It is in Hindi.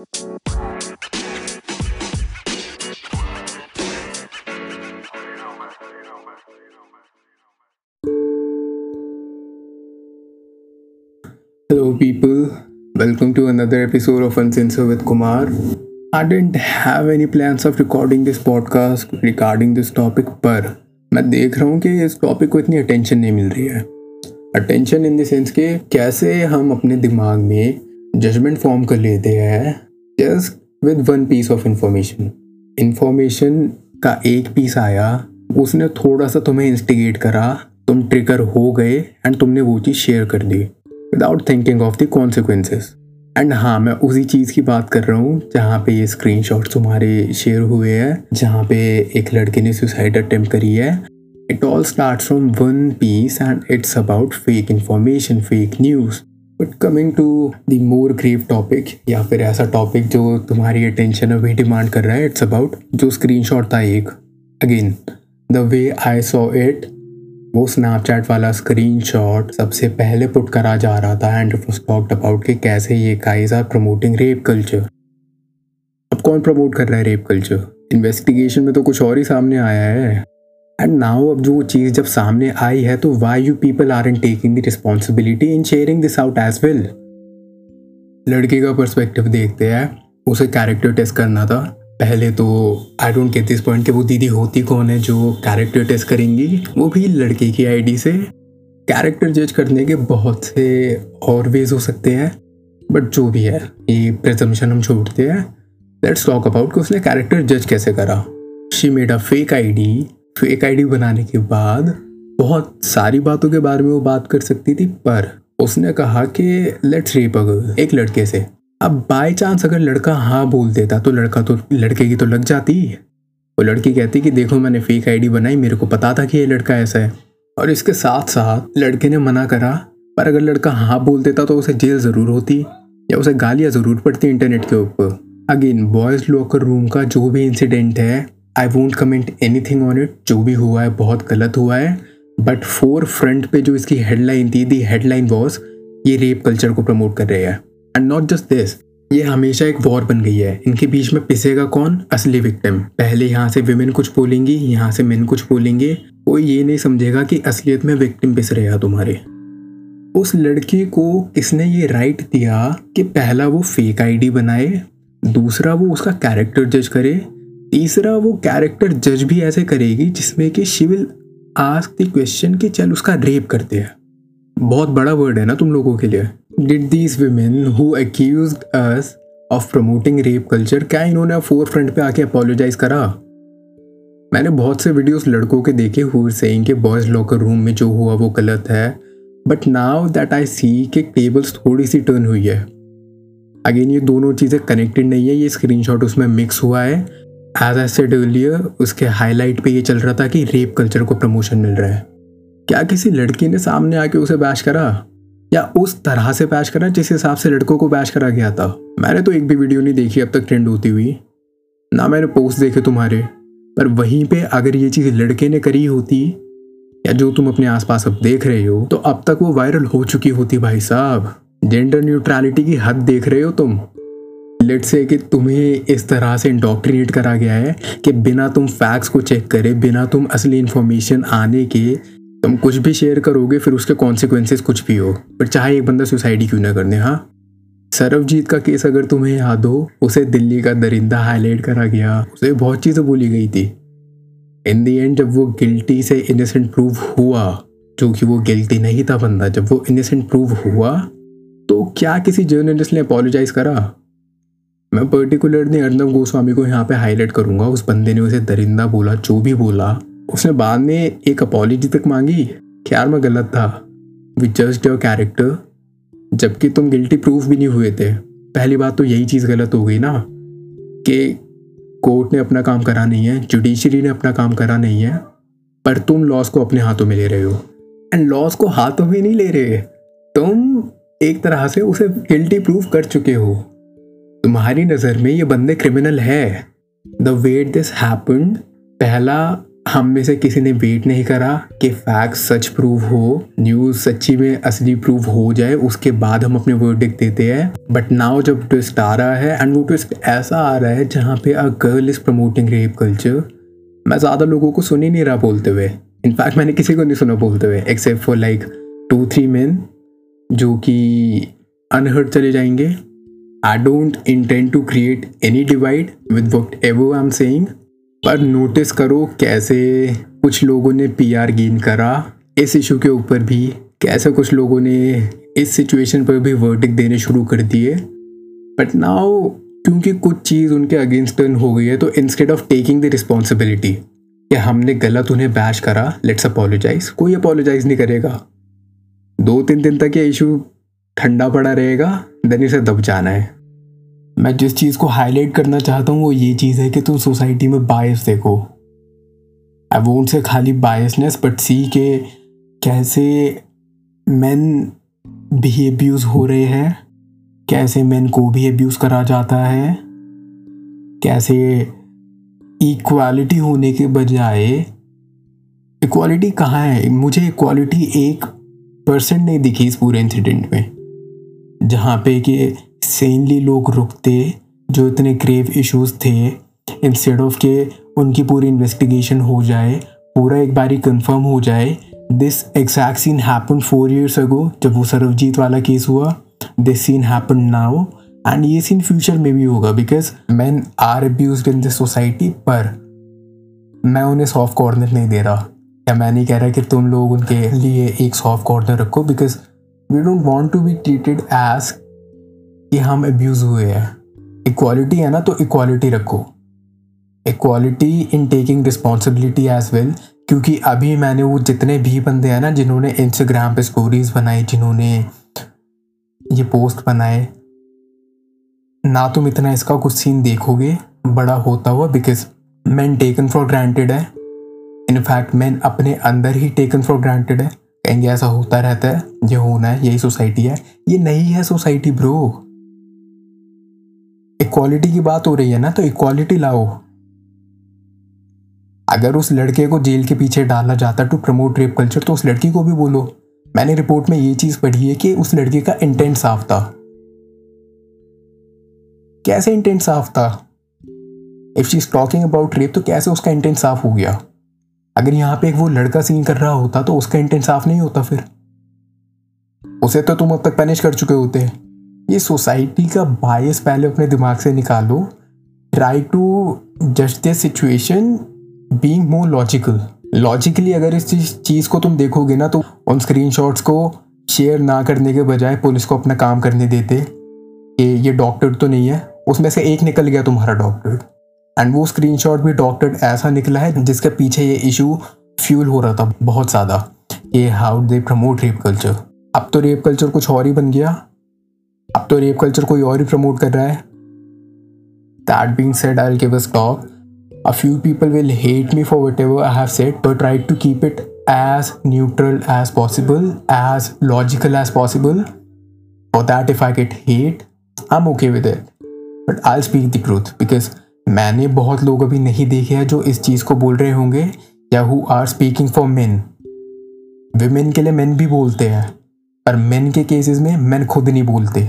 Hello, people. Welcome to another episode of Uncensored with Kumar. I didn't have any plans of recording this podcast regarding this topic, पर मैं देख रहा हूँ कि इस टॉपिक को इतनी अटेंशन नहीं मिल रही है अटेंशन इन द सेंस कि कैसे हम अपने दिमाग में जजमेंट फॉर्म कर लेते हैं just with one piece of information information का एक पीस आया, उसने थोड़ा सा तुम्हें इंस्टिगेट करा, तुम ट्रिगर हो गए एंड तुमने वो चीज़ शेयर कर दी without thinking of the consequences and हाँ मैं उसी चीज़ की बात कर रहा हूँ, जहाँ पे ये स्क्रीन तुम्हारे शेयर हुए हैं, जहाँ पे एक लड़के ने सुसाइड अटेम्प्ट करी है. It all start from one piece and it's about fake information fake news but coming to the more grave topic या फिर ऐसा टॉपिक जो तुम्हारी अटेंशन अभी डिमांड कर रहा है इट्स अबाउट जो स्क्रीन था एक। Again the way I saw it वो स्नैपचैट वाला स्क्रीनशॉट सबसे पहले पुट करा जा रहा था एंड इट वाज अबाउट कि कैसे ये guys are promoting rape culture अब कौन प्रमोट कर रहा है रेप कल्चर इन्वेस्टिगेशन में तो कुछ और ही सामने आया है। एंड नाउ अब जो चीज़ जब सामने आई है तो why you people are in taking the responsibility in sharing this out as well लड़के का पर्सपेक्टिव देखते हैं, उसे कैरेक्टर टेस्ट करना था। पहले तो I don't get this point कि वो दीदी होती कौन है जो कैरेक्टर टेस्ट करेंगी। वो भी लड़के की आईडी से। कैरेक्टर जज करने के बहुत से और वेज हो सकते हैं बट जो भी है, ये प्रिजम्पशन हम छोड़ते हैं। लेट्स टॉक अबाउट कि उसने कैरेक्टर जज कैसे करा। She made a fake ID fake ID बनाने के बाद बहुत सारी बातों के बारे में वो बात कर सकती थी, पर उसने कहा कि लेट्स रेप एक लड़के से। अब बाय चांस अगर लड़का हाँ बोल देता तो लड़का तो लड़के की तो लग जाती। वो लड़की कहती कि देखो, मैंने फेक आईडी बनाई, मेरे को पता था कि ये लड़का ऐसा है। और इसके साथ साथ लड़के ने मना करा, पर अगर लड़का हाँ बोल देता तो उसे जेल ज़रूर होती, या उसे गालियाँ ज़रूर पड़ती इंटरनेट के ऊपर। अगेन बॉयज़ लॉकर रूम का जो भी इंसिडेंट है I won't comment anything on it जो भी हुआ है, बहुत गलत हुआ है। बट फोर फ्रंट पे जो इसकी हेडलाइन थी दी हेडलाइन वॉज़ ये रेप कल्चर को प्रमोट कर रहे हैं। एंड नॉट जस्ट दिस ये हमेशा एक वॉर बन गई है। इनके बीच में पिसेगा कौन? असली विक्टिम पहले यहाँ से विमेन कुछ बोलेंगी, यहाँ से मेन कुछ बोलेंगे। कोई ये नहीं समझेगा कि असलियत में विक्टिम पिस रहे हैं तुम्हारे। उस लड़की को किसने ये राइट दिया कि पहला वो फेक आईडी बनाए, दूसरा वो उसका कैरेक्टर जज करे तीसरा वो कैरेक्टर जज भी ऐसे करेगी जिसमें कि she will ask the question कि चल उसका रेप करते हैं। बहुत बड़ा वर्ड है ना तुम लोगों के लिए। Did these women who accuse us of promoting rape culture क्या इन्होंने फोर फ्रंट पे आके अपोलोजाइज करा? मैंने बहुत से वीडियोस लड़कों के देखे हुए सेइंग कि बॉयज़ लॉकर रूम में जो हुआ वो गलत है। But now that I see कि टेबल्स थोड़ी सी टर्न हुई है। अगेन ये दोनों चीज़ें कनेक्टेड नहीं है, ये स्क्रीनशॉट उसमें मिक्स हुआ है। एज आई सेड अर्लियर उसके हाईलाइट पे ये चल रहा था कि रेप कल्चर को प्रमोशन मिल रहा है। क्या किसी लड़की ने सामने आके उसे बैश करा? या उस तरह से बैश करा जिस हिसाब से लड़कों को बैश करा गया था? मैंने तो एक भी वीडियो नहीं देखी अब तक ट्रेंड होती हुई। ना मैंने पोस्ट देखे तुम्हारे। पर वहीं पे अगर ये चीज़ लड़के ने करी होती, या जो तुम अपने आसपास अब देख रहे हो तो अब तक वो वायरल हो चुकी होती भाई साहब। जेंडर न्यूट्रलिटी की हद देख रहे हो तुम। लेट से कि तुम्हें इस तरह से इंडोक्ट्रीनेट करा गया है कि बिना तुम फैक्ट्स को चेक करे, बिना तुम असली इंफॉर्मेशन आने के तुम कुछ भी शेयर करोगे, फिर उसके कॉन्सिक्वेंसेस कुछ भी हो। पर चाहे एक बंदा सुसाइड क्यों ना करने हाँ? सरवजीत का केस अगर तुम्हें याद हो, उसे दिल्ली का दरिंदा हाईलाइट करा गया। उसे बहुत चीज़ें बोली गई थी। इन दी एंड जब वो गिल्टी से इनोसेंट प्रूव हुआ, जो कि वो गिल्टी नहीं था बंदा, जब वो इनोसेंट प्रूव हुआ तो क्या किसी जर्नलिस्ट ने अपोलोजाइज करा? मैं पर्टिकुलरली अर्नब गोस्वामी को यहाँ पे हाईलाइट करूँगा। उस बंदे ने उसे दरिंदा बोला, जो भी बोला, उसने बाद में एक अपॉलिजी तक मांगी यार मैं गलत था। वी जस्ट योर कैरेक्टर जबकि तुम गिल्टी प्रूफ भी नहीं हुए थे। पहली बात तो यही चीज़ गलत हो गई ना, कि कोर्ट ने अपना काम करा नहीं है जुडिशरी ने अपना काम करा नहीं है, पर तुम लॉस को अपने हाथों में ले रहे हो। एंड लॉस को हाथों में नहीं ले रहे। तुम एक तरह से उसे गिल्टी प्रूफ कर चुके हो। तुम्हारी नज़र में ये बंदे क्रिमिनल है। द वेट दिस हैपन्ड पहला हम में से किसी ने वेट नहीं करा कि फैक्ट सच प्रूव हो न्यूज़ सच्ची में असली प्रूव हो जाए, उसके बाद हम अपने वर्डिक देते हैं। बट नाउ जब ट्विस्ट आ रहा है एंड वो ट्विस्ट ऐसा आ रहा है जहाँ पे a girl is promoting rape culture मैं ज़्यादा लोगों को सुन ही नहीं रहा बोलते हुए। इनफैक्ट मैंने किसी को नहीं सुना बोलते हुए except for like two three man जो कि अनहर्ट चले जाएँगे। Intend to create any divide with whatever I am saying पर नोटिस करो कैसे कुछ लोगों ने पीआर गेन करा। इस इशू के ऊपर भी कैसे कुछ लोगों ने इस सिचुएशन पर भी वर्डिक देने शुरू कर दिए। बट नाउ क्योंकि कुछ चीज़ उनके अगेंस्ट टर्न हो गई है तो instead of taking the responsibility कि हमने गलत उन्हें बैश करा लेट्स अपोलोजाइज कोई अपोलोजाइज नहीं करेगा। दो तीन दिन तक ये इशू ठंडा पड़ा रहेगा। देन इसे दब जाना है। मैं जिस चीज़ को हाईलाइट करना चाहता हूँ, वो ये चीज़ है कि तुम सोसाइटी में बायस देखो। आई वोंट से खाली बायसनेस बट सी के कैसे मैन भी अब्यूज़ हो रहे हैं, कैसे मैन को भी अब्यूज़ करा जाता है, कैसे इक्वालिटी होने के बजाय इक्वालिटी कहाँ है? मुझे इक्वालिटी एक परसेंट नहीं दिखी इस पूरे इंसिडेंट में। जहाँ पे कि सेनली लोग रुकते, जो इतने ग्रेव इश्यूज़ थे इंस्टेड ऑफ़ के उनकी पूरी इन्वेस्टिगेशन हो जाए, पूरा एक बारी कंफर्म हो जाए this exact scene happen four years ago जब वो सरवजीत वाला केस हुआ this scene happen now and ये सीन फ्यूचर में भी होगा because man are abuse in this society पर मैं उन्हें सॉफ्ट कॉर्नर नहीं दे रहा। या मैं नहीं कह रहा कि तुम लोग उनके लिए एक सॉफ्ट कॉर्नर रखो because we don't want to be treated as कि हम अब्यूज़ हुए हैं। इक्वालिटी है ना तो इक्वालिटी रखो। Equality in taking responsibility as well क्योंकि अभी मैंने वो जितने भी बंदे हैं ना, जिन्होंने इंस्टाग्राम पे स्टोरीज बनाई जिन्होंने ये पोस्ट बनाए, ना तुम इतना इसका कुछ सीन देखोगे, बड़ा होता हुआ because man taken for granted है। इनफैक्ट मैन अपने अंदर ही टेकन फॉर ग्रांटेड है। कहेंगे ऐसा होता रहता है, ये होना है, यही सोसाइटी है। ये नहीं है सोसाइटी, ब्रो। इक्वालिटी की बात हो रही है ना तो इक्वालिटी लाओ। अगर उस लड़के को जेल के पीछे डाला जाता टू प्रमोट रेप कल्चर तो उस लड़की को भी बोलो। मैंने रिपोर्ट में ये चीज़ पढ़ी है कि उस लड़के का इंटेंट साफ़ था। कैसे इंटेंट साफ़ था? If she is talking about rape तो कैसे उसका इंटेंट साफ़ हो गया? अगर यहाँ पे एक वो लड़का सीन कर रहा होता तो उसका इंटेंट साफ़ नहीं होता फिर। उसे तो तुम अब तक पनिश कर चुके होते। ये सोसाइटी का बायस पहले अपने दिमाग से निकालो। Try to just the situation being more logical logically अगर इस चीज़ को तुम देखोगे ना तो उन स्क्रीन को शेयर ना करने के बजाय पुलिस को अपना काम करने देते। कि ये डॉक्टर तो नहीं है, उसमें से एक निकल गया तुम्हारा डॉक्टर एंड वो स्क्रीनशॉट भी डॉक्टर ऐसा निकला है, जिसके पीछे ये इशू फ्यूल हो रहा था बहुत ज़्यादा ये how they promote rape culture अब तो रेप कल्चर कुछ और ही बन गया। अब तो रेप कल्चर कोई और ही प्रमोट कर रहा है। That being said I give a stock a few people will hate me for whatever I have set to try to keep it as neutral as possible as logical as possible for that if I get hate I am okay with it but I speak the truth because मैंने बहुत लोग अभी नहीं देखे हैं जो इस चीज़ को बोल रहे होंगे, या who are speaking for men women के लिए मेन भी बोलते हैं, पर मेन के केसेस में मेन खुद नहीं बोलते।